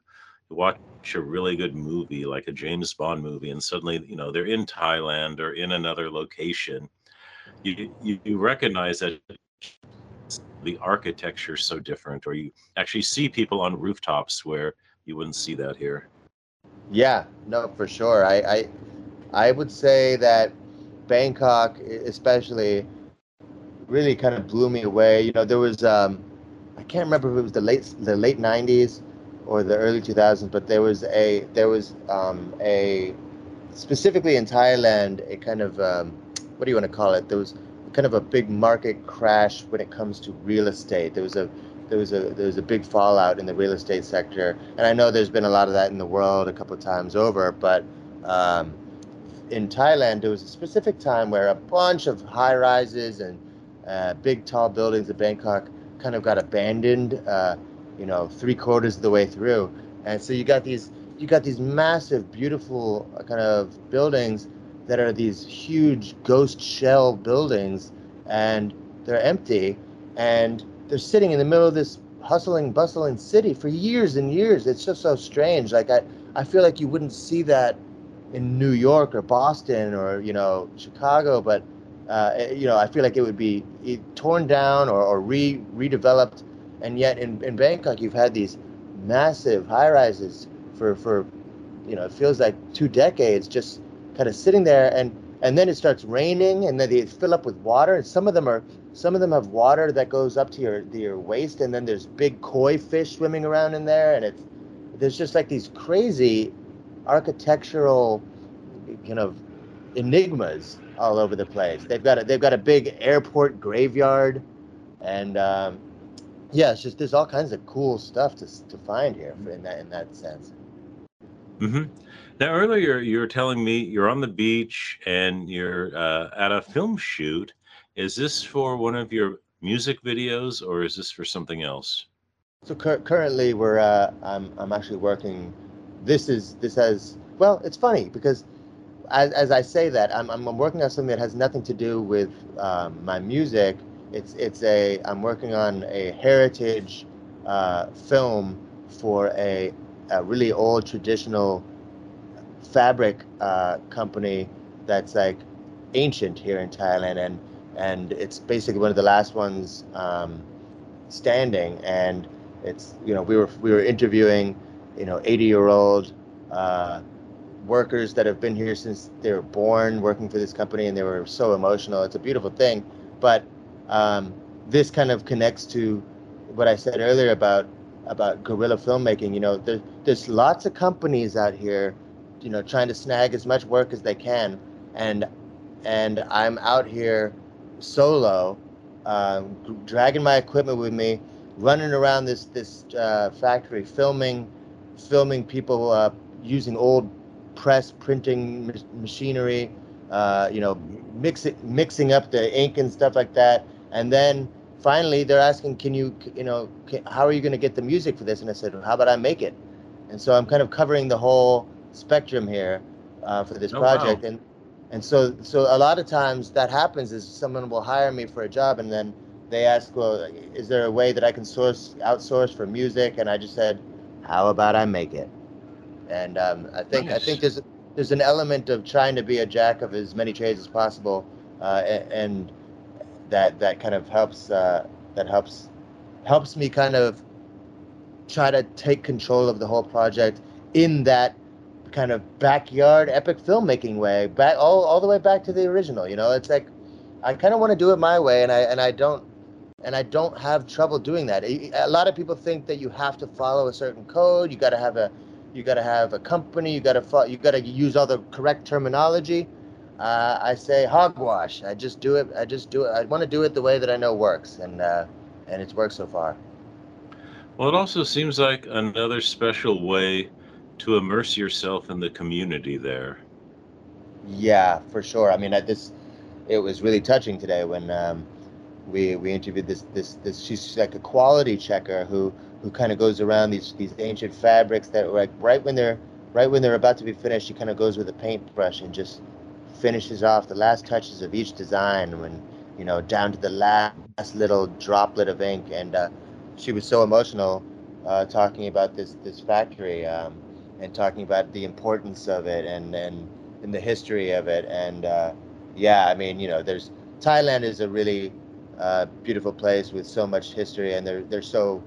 watch a really good movie like a james bond movie and suddenly you know they're in thailand or in another location you you, you recognize that the architecture is so different or you actually see people on rooftops where you wouldn't see that here Yeah, no, for sure. I, I, I would say that Bangkok, especially, really kind of blew me away. You know, there was um, I can't remember if it was the late the late '90s or the early 2000s, but there was a there was um, a specifically in Thailand a kind of um, what do you want to call it? There was kind of a big market crash when it comes to real estate. There was a there was a there was a big fallout in the real estate sector, and I know there's been a lot of that in the world a couple of times over. But um, in Thailand, there was a specific time where a bunch of high rises and uh, big tall buildings in Bangkok kind of got abandoned. Uh, you know, three quarters of the way through, and so you got these you got these massive, beautiful uh, kind of buildings that are these huge ghost shell buildings, and they're empty, and they're sitting in the middle of this hustling, bustling city for years and years. It's just so strange. Like I, I feel like you wouldn't see that in New York or Boston or you know Chicago, but uh, eh, you know I feel like it would be torn down or, or re redeveloped. And yet in, in Bangkok, you've had these massive high rises for for you know it feels like two decades just kind of sitting there and and then it starts raining and then they fill up with water and some of them are some of them have water that goes up to your to your waist and then there's big koi fish swimming around in there and it's there's just like these crazy architectural kind of enigmas all over the place they've got a they've got a big airport graveyard and um, yeah it's just there's all kinds of cool stuff to, to find here in that in that sense mm-hmm. Now, earlier you were telling me you're on the beach and you're uh, at a film shoot. Is this for one of your music videos or is this for something else? So cur- currently, we're uh, I'm I'm actually working. This is this has well, it's funny because as, as I say that I'm, I'm working on something that has nothing to do with um, my music. It's it's a I'm working on a heritage uh, film for a, a really old traditional fabric uh, company that's like ancient here in Thailand, and and it's basically one of the last ones um, standing. And it's you know we were we were interviewing you know 80 year old uh, workers that have been here since they were born, working for this company, and they were so emotional. It's a beautiful thing, but um, this kind of connects to what I said earlier about about guerrilla filmmaking. You know, there, there's lots of companies out here you know trying to snag as much work as they can and and i'm out here solo um, dragging my equipment with me running around this this uh, factory filming filming people uh, using old press printing machinery uh, you know mixing mixing up the ink and stuff like that. And then finally they're asking can you you know can, how are you going to get the music for this? And i said well, how about i make it? And so i'm kind of covering the whole spectrum here uh, for this oh, project, wow. and and so so a lot of times that happens is someone will hire me for a job, and then they ask, well, is there a way that I can source outsource for music? And I just said, how about I make it? And um, I think nice. I think there's there's an element of trying to be a jack of as many trades as possible, uh, and, and, that that kind of helps uh, that helps helps me kind of try to take control of the whole project in that kind of backyard epic filmmaking way, back all, all the way back to the original. You know, it's like I kind of want to do it my way, and I and I don't and I don't have trouble doing that. A lot of people think that you have to follow a certain code. You got to have a you got to have a company. You got to you got to use all the correct terminology. Uh, I say hogwash. I just do it. I just do it. I want to do it the way that I know works, and uh, and it's worked so far. Well, it also seems like another special way to immerse yourself in the community there. Yeah, for sure. I mean, at this, it was really touching today when um, we we interviewed this this this. She's like a quality checker who who kind of goes around these these ancient fabrics that like right when they're right when they're about to be finished, she kind of goes with a paintbrush and just finishes off the last touches of each design when you know down to the last little droplet of ink and uh, she was so emotional uh, talking about this this factory um, and talking about the importance of it and and, and the history of it. And uh, yeah, I mean, you know, there's Thailand is a really uh, beautiful place with so much history, and they're they're so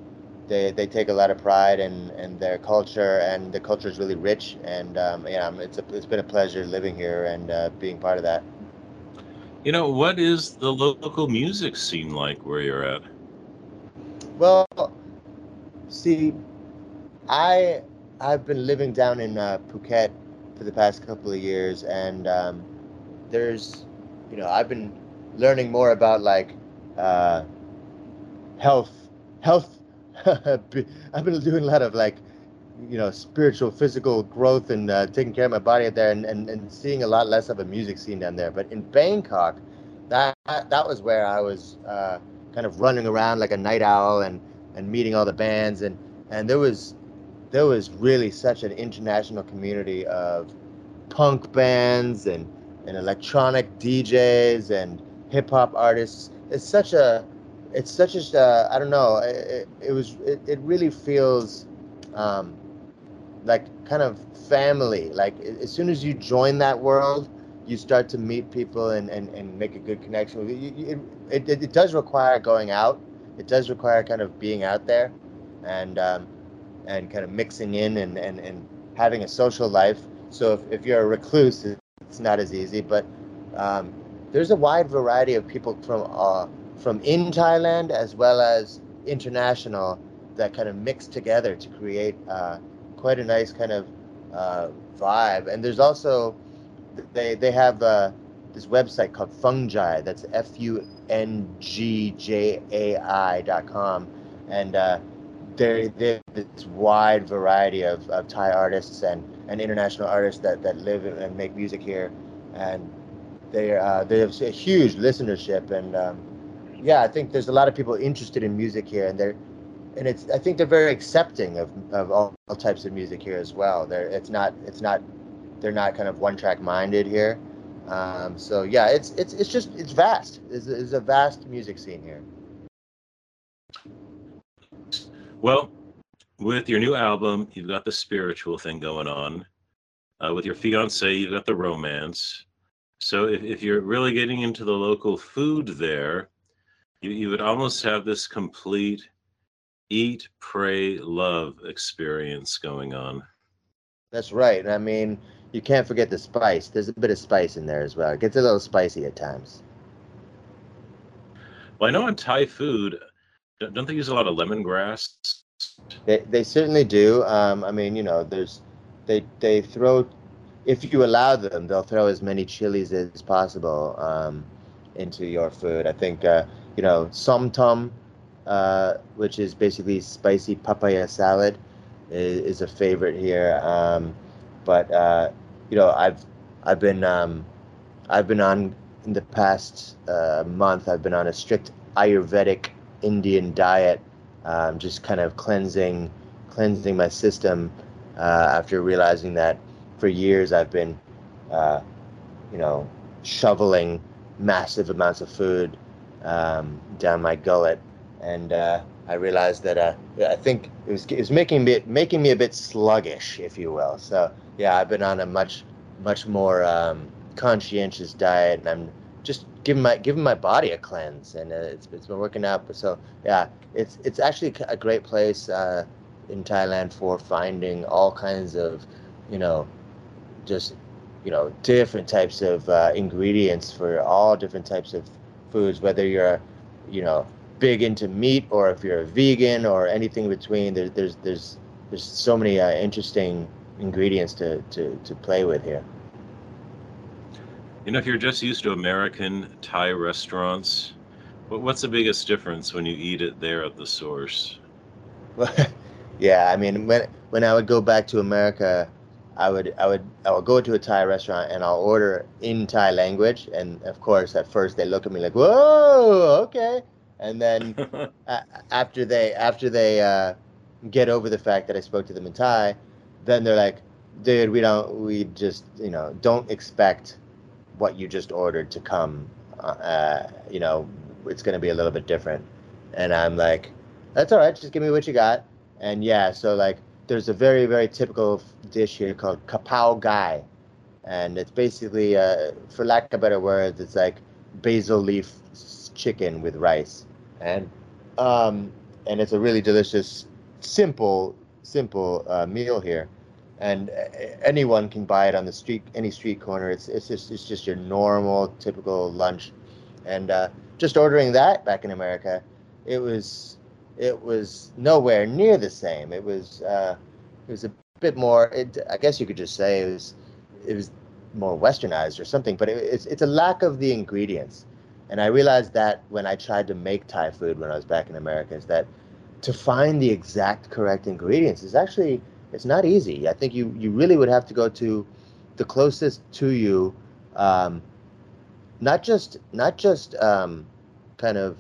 they, they take a lot of pride in, in their culture, and the culture is really rich. And um, yeah, it's a, it's been a pleasure living here and uh, being part of that. You know, what is the local music scene like where you're at? Well, see, I I've been living down in uh, Phuket for the past couple of years, and um, there's, you know, I've been learning more about like uh, health health I've been doing a lot of like, you know, spiritual, physical growth and uh, taking care of my body out there and, and, and seeing a lot less of a music scene down there. But in Bangkok, that that was where I was uh, kind of running around like a night owl and, and meeting all the bands and, and there was there was really such an international community of punk bands and, and electronic DJs and hip hop artists. It's such a it's such a uh, I don't know it, it was it, it really feels um, like kind of family. Like as soon as you join that world you start to meet people and, and, and make a good connection it, it, it, it does require going out. It does require kind of being out there. And um, and kind of mixing in and, and, and having a social life so if, if you're a recluse it's not as easy but um, there's a wide variety of people from uh, from in Thailand as well as international that kind of mix together to create uh, quite a nice kind of uh, vibe. And there's also they they have uh, this website called Fungjai. That's F U N G J A I dot com, and they they this wide variety of, of Thai artists and, and international artists that, that live and make music here, and they uh, they have a huge listenership and. Um, yeah, I think there's a lot of people interested in music here, and they're and it's I think they're very accepting of, of all, all types of music here as well. They're it's not it's not they're not kind of one track minded here. Um, so yeah, it's it's it's just it's vast. It's, it's a vast music scene here. Well, with your new album, you've got the spiritual thing going on. Uh, with your fiance, you've got the romance. So if, if you're really getting into the local food there, you, you would almost have this complete eat, pray, love experience going on. That's right. I mean, you can't forget the spice. There's a bit of spice in there as well. It gets a little spicy at times. Well, I know in Thai food, don't they use a lot of lemongrass? They, they certainly do. Um, I mean, you know, there's they they throw if you allow them, they'll throw as many chilies as possible um, into your food. I think uh, you know, som tom, uh, which is basically spicy papaya salad, is, is a favorite here. Um, but uh, you know, I've I've been um, I've been on in the past uh, month. I've been on a strict Ayurvedic Indian diet, um, just kind of cleansing cleansing my system uh, after realizing that for years I've been, uh, you know, shoveling massive amounts of food um, down my gullet, and uh, I realized that uh, I think it was it was making me making me a bit sluggish, if you will. So yeah, I've been on a much much more um, conscientious diet, and I'm just giving my giving my body a cleanse, and uh, it's it's been working out. So yeah, it's it's actually a great place uh, in Thailand for finding all kinds of, you know, just you know different types of uh, ingredients for all different types of foods, whether you're, you know, big into meat or if you're a vegan or anything between. There, there's there's there's so many uh, interesting ingredients to, to to play with here. You know, if you're just used to American Thai restaurants, what's the biggest difference when you eat it there at the source? Yeah, I mean, when when I would go back to America, I would I would I would go to a Thai restaurant and I'll order in Thai language, and of course at first they look at me like whoa okay, and then a- after they after they uh, get over the fact that I spoke to them in Thai, then they're like, dude, we don't we just you know don't expect what you just ordered to come, uh, you know it's gonna be a little bit different, and I'm like, that's all right, just give me what you got, and yeah, so like there's a very very typical dish here called kapao gai, and it's basically, uh, for lack of better words, it's like basil leaf chicken with rice, and um, and it's a really delicious simple simple uh, meal here, and anyone can buy it on the street, any street corner. It's it's just it's just your normal typical lunch, and uh, just ordering that back in America, it was it was nowhere near the same. It was uh, it was a bit more. It, I guess you could just say it was it was more westernized or something. But it, it's it's a lack of the ingredients, and I realized that when I tried to make Thai food when I was back in America, is that to find the exact correct ingredients is actually it's not easy. I think you you really would have to go to the closest to you, um, not just not just um, kind of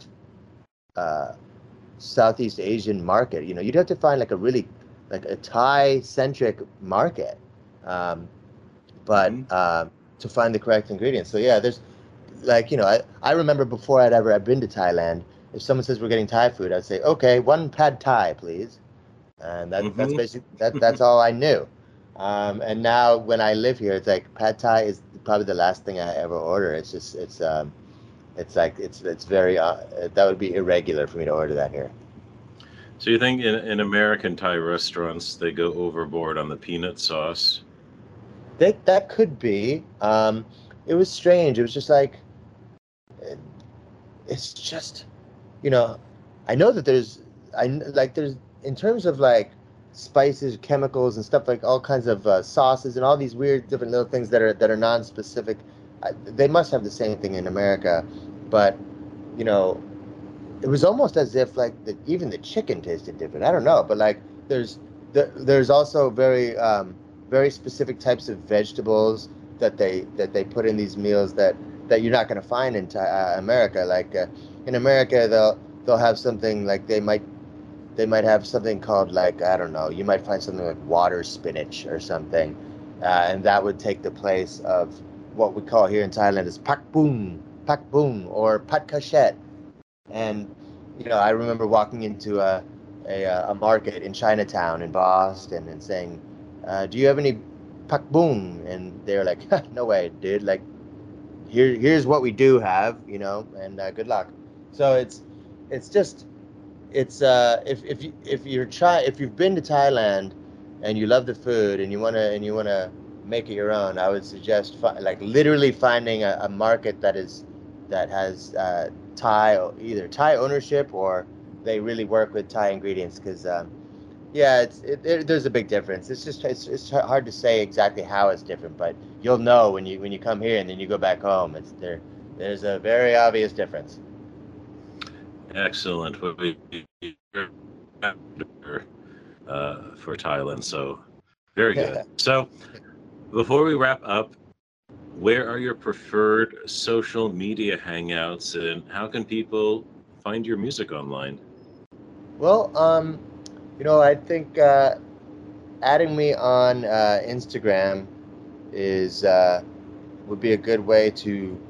uh, Southeast Asian market. You know, you'd have to find like a really like a Thai centric market, um, but mm-hmm. uh, to find the correct ingredients. So yeah, there's like you know I, I remember before I'd ever I'd been to Thailand if someone says we're getting Thai food, I'd say, okay, one pad Thai, please. And that, mm-hmm. that's basically that, that's all I knew. Um, and now when I live here, it's like pad Thai is probably the last thing I ever order. It's just it's um, it's like it's it's very uh, that would be irregular for me to order that here. So you think in, in American Thai restaurants they go overboard on the peanut sauce? That that could be. Um, it was strange. It was just like it, it's just you know, I know that there's, I like there's in terms of like spices, chemicals, and stuff like all kinds of uh, sauces and all these weird different little things that are that are non-specific. I, they must have the same thing in America, but you know, it was almost as if like the, even the chicken tasted different. I don't know, but like there's there's also very um, very specific types of vegetables that they that they put in these meals that that you're not going to find in uh, America. Like uh, in America, they'll they'll have something like they might they might have something called like I don't know. You might find something like water spinach or something, uh, and that would take the place of what we call here in Thailand is pak boom, pak boom, or pat cachet. And you know, I remember walking into a a, a market in Chinatown in Boston and saying, uh, "Do you have any pak boom?" And they're like, "No way, dude! Like, here here's what we do have, you know, and uh, good luck." So it's it's just it's uh if if you if you're try if you've been to Thailand and you love the food and you wanna and you wanna make it your own, I would suggest fi- like literally finding a, a, market that is that has uh, Thai either Thai ownership or they really work with Thai ingredients because um, yeah, it's it, it, there's a big difference. It's just it's, it's hard to say exactly how it's different, but you'll know when you when you come here and then you go back home. It's there. There's a very obvious difference. Excellent. Uh, for Thailand. So very good. So before we wrap up, where are your preferred social media hangouts and how can people find your music online? Well, um, you know, I think uh, adding me on uh, Instagram is uh, would be a good way to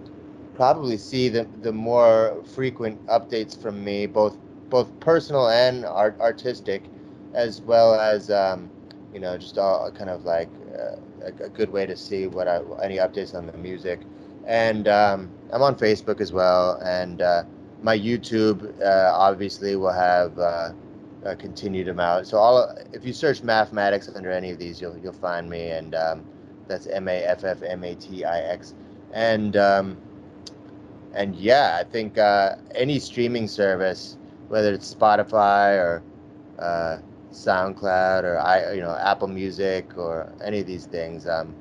probably see the, the more frequent updates from me, both both personal and art, artistic, as well as um, you know just all kind of like uh, a, a, good way to see what I, any updates on the music. And um, I'm on Facebook as well, and uh, my YouTube uh, obviously will have uh, a continued amount. So all if you search Maffmatix under any of these, you'll you'll find me, and um, that's M A F F M A T I X. And um, and yeah, I think uh, any streaming service, whether it's Spotify or uh, SoundCloud or I, you know, Apple Music or any of these things, um,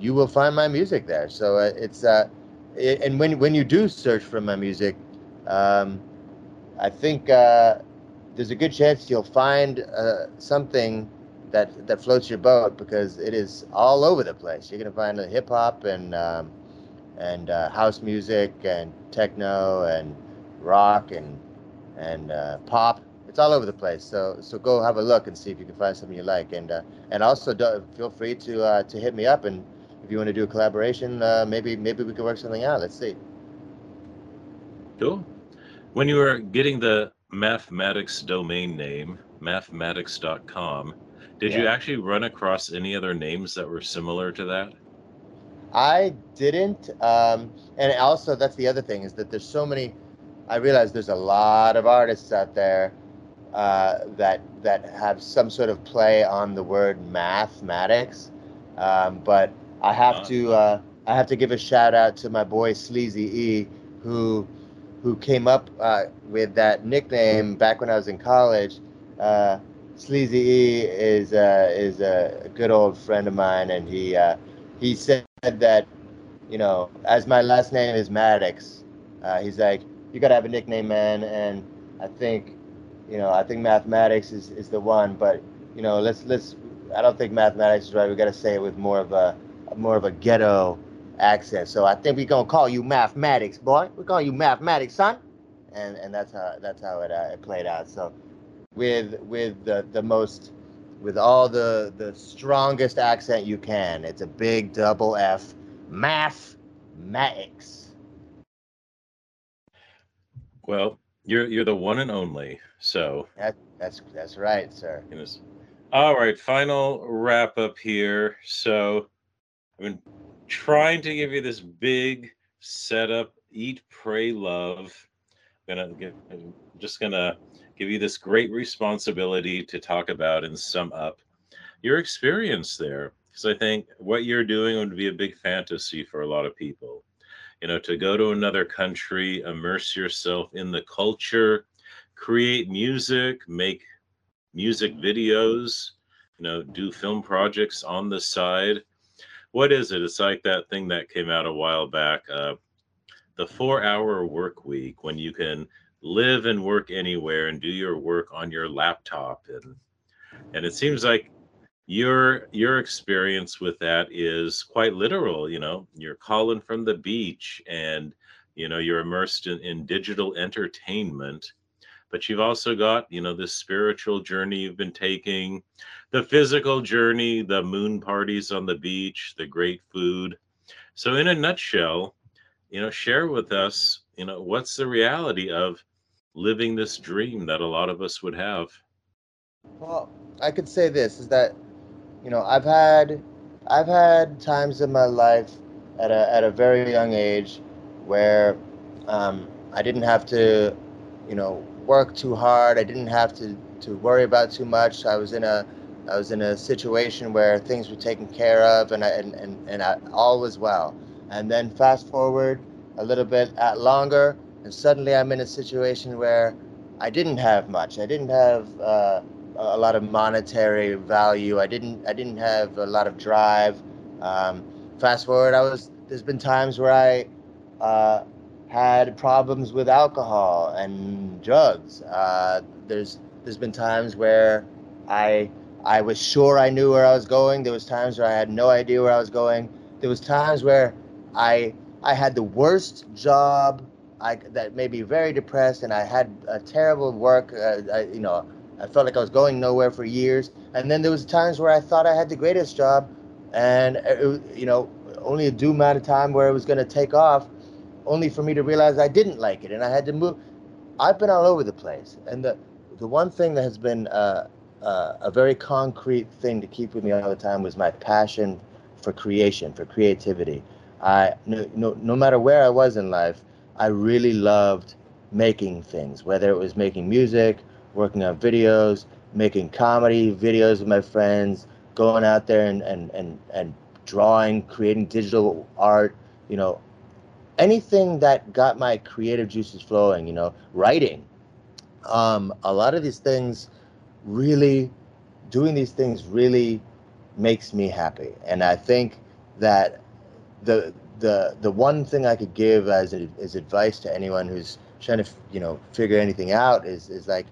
you will find my music there. So uh, it's uh, it, and when when you do search for my music, um, I think uh, there's a good chance you'll find uh, something that that floats your boat because it is all over the place. You're gonna find hip hop and um, and uh, house music and techno and rock and and uh, pop. It's all over the place. So so go have a look and see if you can find something you like. And uh, and also do, feel free to uh, to hit me up and if you want to do a collaboration, uh, maybe maybe we can work something out. Let's see. Cool. When you were getting the Maffmatix domain name, Maffmatix.com, did yeah. you actually run across any other names that were similar to that? I didn't. Um, and also, that's the other thing is that there's so many. I realize there's a lot of artists out there, uh, that that have some sort of play on the word mathematics. Um, but I have Uh-huh. to uh, I have to give a shout out to my boy Sleazy E, who who came up uh, with that nickname back when I was in college. Uh, Sleazy E is uh, is a good old friend of mine, and he uh, he said that you know as my last name is Maddox, uh, he's like you gotta have a nickname, man, and I think you know I think mathematics is, is the one, but you know let's let's I don't think mathematics is right. We gotta say it with more of a more of a ghetto accent. So I think we're gonna call you mathematics, boy. We're calling you mathematics, son. And and that's how that's how it, uh, it played out. So with with the the most with all the the strongest accent you can. It's a big double F, Maffmatix. Well, you're you're the one and only. So, That that's that's right, sir. all right. Final wrap up here. So, I've been trying to give you this big setup. Eat, pray, love. I'm gonna get. I'm just gonna give you this great responsibility to talk about and sum up your experience there, because I think what you're doing would be a big fantasy for a lot of people. You know, to go to another country, immerse yourself in the culture, create music, make music videos, you know, do film projects on the side. What is it? It's like that thing that came out a while back, uh, the four hour work week, when you can live and work anywhere and do your work on your laptop. And and it seems like your your experience with that is quite literal you know you're calling from the beach and you know you're immersed in, in digital entertainment but you've also got you know this spiritual journey you've been taking the physical journey the moon parties on the beach the great food so in a nutshell you know share with us you know what's the reality of living this dream that a lot of us would have Well, I could say this is that, you know, I've had, I've had times in my life at a at a very young age where um, I didn't have to, you know, work too hard. I didn't have to to worry about too much. I was in a I was in a situation where things were taken care of, and I, and and and I, all was well. And then fast forward a little bit at longer, and suddenly I'm in a situation where I didn't have much. I didn't have. Uh, a lot of monetary value. I didn't I didn't have a lot of drive. Um, fast forward, I was there's been times where I uh, had problems with alcohol and drugs. Uh, there's there's been times where I I was sure I knew where I was going. There was times where I had no idea where I was going. There was times where I I had the worst job. I that made me very depressed, and I had a terrible work. Uh, I, you know, I felt like I was going nowhere for years. And then there was times where I thought I had the greatest job, and it, you know, only a due amount of time where it was going to take off, only for me to realize I didn't like it, and I had to move. I've been all over the place, and the the one thing that has been uh, uh, a very concrete thing to keep with me all the time was my passion for creation, for creativity. I no, no, no matter where I was in life, I really loved making things, whether it was making music, working on videos, making comedy videos with my friends, going out there and, and, and, and drawing, creating digital art, you know, anything that got my creative juices flowing, you know, writing. Um, a lot of these things really, doing these things really makes me happy. And I think that the, the, the one thing I could give as, as advice to anyone who's trying to, you know, figure anything out is, is like,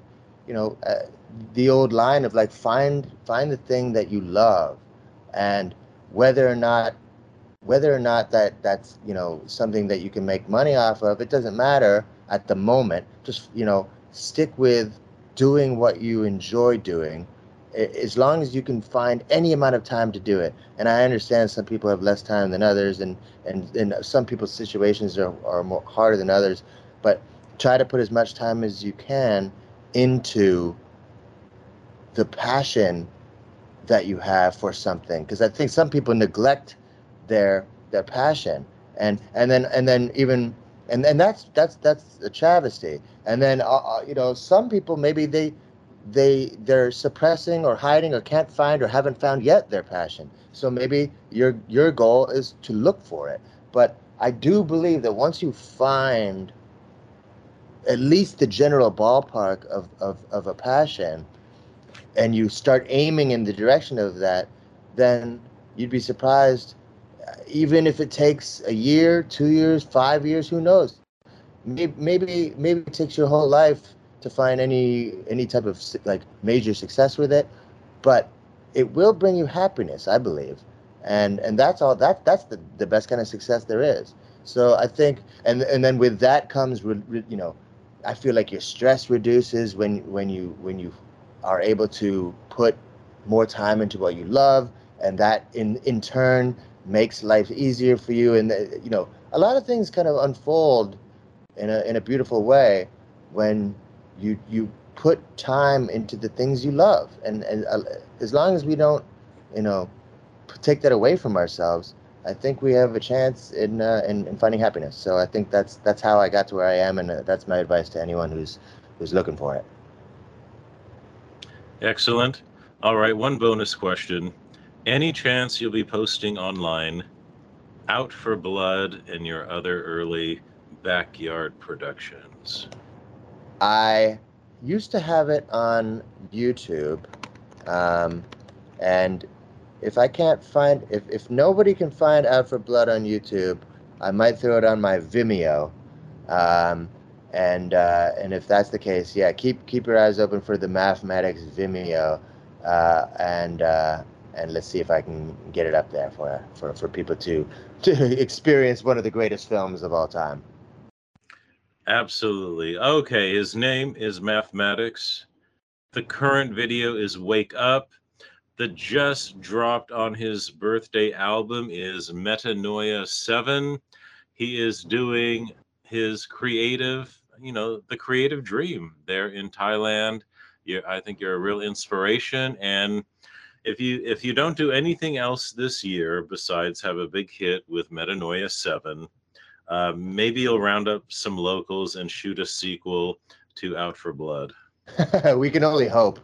you know, uh, the old line of like find find the thing that you love, and whether or not whether or not that that's you know something that you can make money off of, it doesn't matter at the moment. Just you know, stick with doing what you enjoy doing, as long as you can find any amount of time to do it. And I understand some people have less time than others, and and, and some people's situations are, are more harder than others, but try to put as much time as you can into the passion that you have for something. Because i think some people neglect their their passion. And and then and then even and and that's that's that's a travesty. And then uh, uh, you know some people maybe they they they're suppressing or hiding or can't find or haven't found yet their passion. So maybe your your goal is to look for it. But I do believe that once you find at least the general ballpark of, of, of a passion and you start aiming in the direction of that, then you'd be surprised, even if it takes a year, two years, five years, who knows? Maybe, maybe, maybe it takes your whole life to find any any type of like major success with it, but it will bring you happiness, I believe, and and that's all. That that's the the best kind of success there is. So I think, and and then with that comes, you know, I feel like your stress reduces when when you when you are able to put more time into what you love, and that in in turn makes life easier for you. And uh, you know, a lot of things kind of unfold in a in a beautiful way when you you put time into the things you love. And and uh, as long as we don't you know take that away from ourselves i think we have a chance in, uh, in in finding happiness. So i think that's that's how i got to where i am and uh, that's my advice to anyone who's who's looking for it. Excellent. All right one bonus question. Any chance you'll be posting online out for blood and your other early backyard productions I used to have it on YouTube, um, and if I can't find, if, if nobody can find Out for Blood on YouTube, I might throw it on my Vimeo. Um, and uh, and if that's the case, yeah, keep keep your eyes open for the Maffmatix Vimeo, uh, and uh, and let's see if I can get it up there for for for people to to experience one of the greatest films of all time. Absolutely. Okay, his name is Maffmatix. The current video is Wake Up. The just dropped on his birthday album is Metanoia 7. He is doing his creative, you know, the creative dream there in Thailand. you I think you're a real inspiration and if you if you don't do anything else this year besides have a big hit with Metanoia 7, uh, maybe you'll round up some locals and shoot a sequel to Out for Blood. we can only hope.